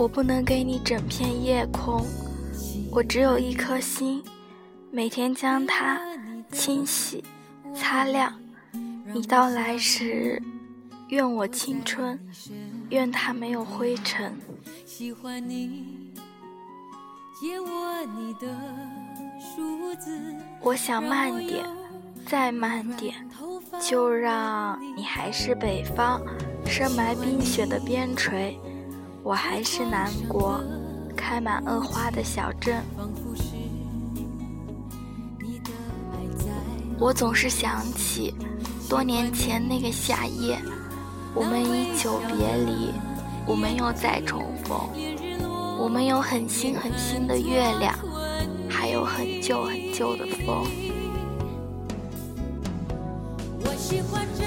我不能给你整片夜空，我只有一颗心，每天将它清洗、擦亮。你到来时，愿我青春，愿它没有灰尘。我想慢点，再慢点，就让你还是北方深埋冰雪的边陲。我还是南国，开满恶花的小镇。我总是想起多年前那个夏夜，我们已久别离，我们又再重逢。我们有很新很新的月亮，还有很旧很旧的风。我喜欢这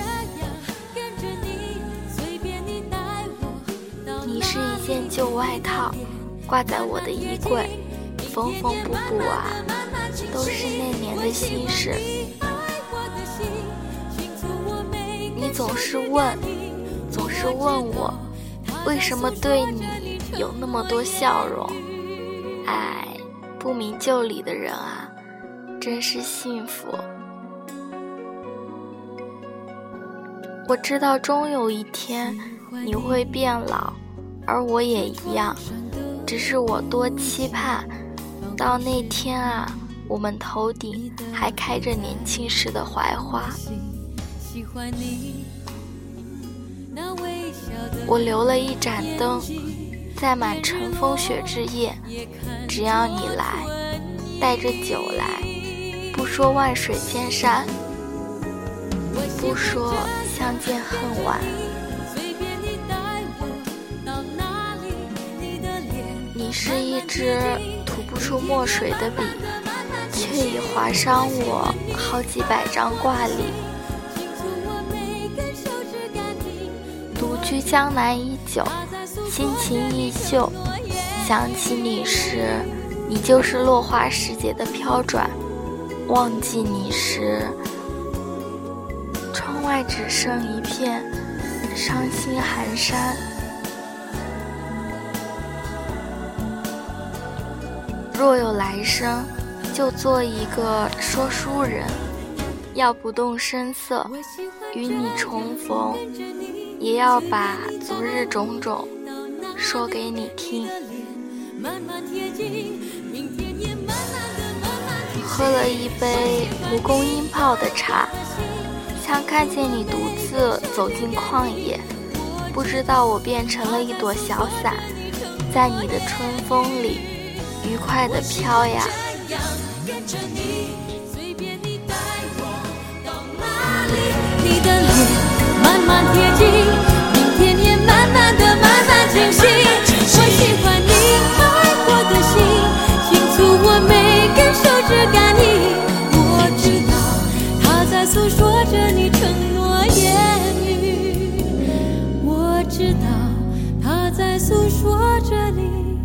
是一件旧外套，挂在我的衣柜，缝缝补补啊，都是那年的心事。你总是问，是问我，为什么对你有那么多笑容？哎，不明就里的人啊，真是幸福。我知道终有一天你会变老。而我也一样，只是我多期盼，到那天啊，我们头顶还开着年轻时的槐花。我留了一盏灯，在满城风雪之夜，只要你来，带着酒来，不说万水千山，不说相见恨晚。你是一支涂不出墨水的笔，却已划伤我好几百张挂历。居江南已久，心情依旧。想起你时，你就是落花时节的飘转；忘记你时，窗外只剩一片伤心寒山。若有来生，就做一个说书人，要不动声色与你重逢，也要把昨日种种说给你听。喝了一杯蒲公英泡的茶，像看见你独自走进旷野，不知道我变成了一朵小伞，在你的春风里。愉快的飘呀。你的脸我知道他在诉说着你。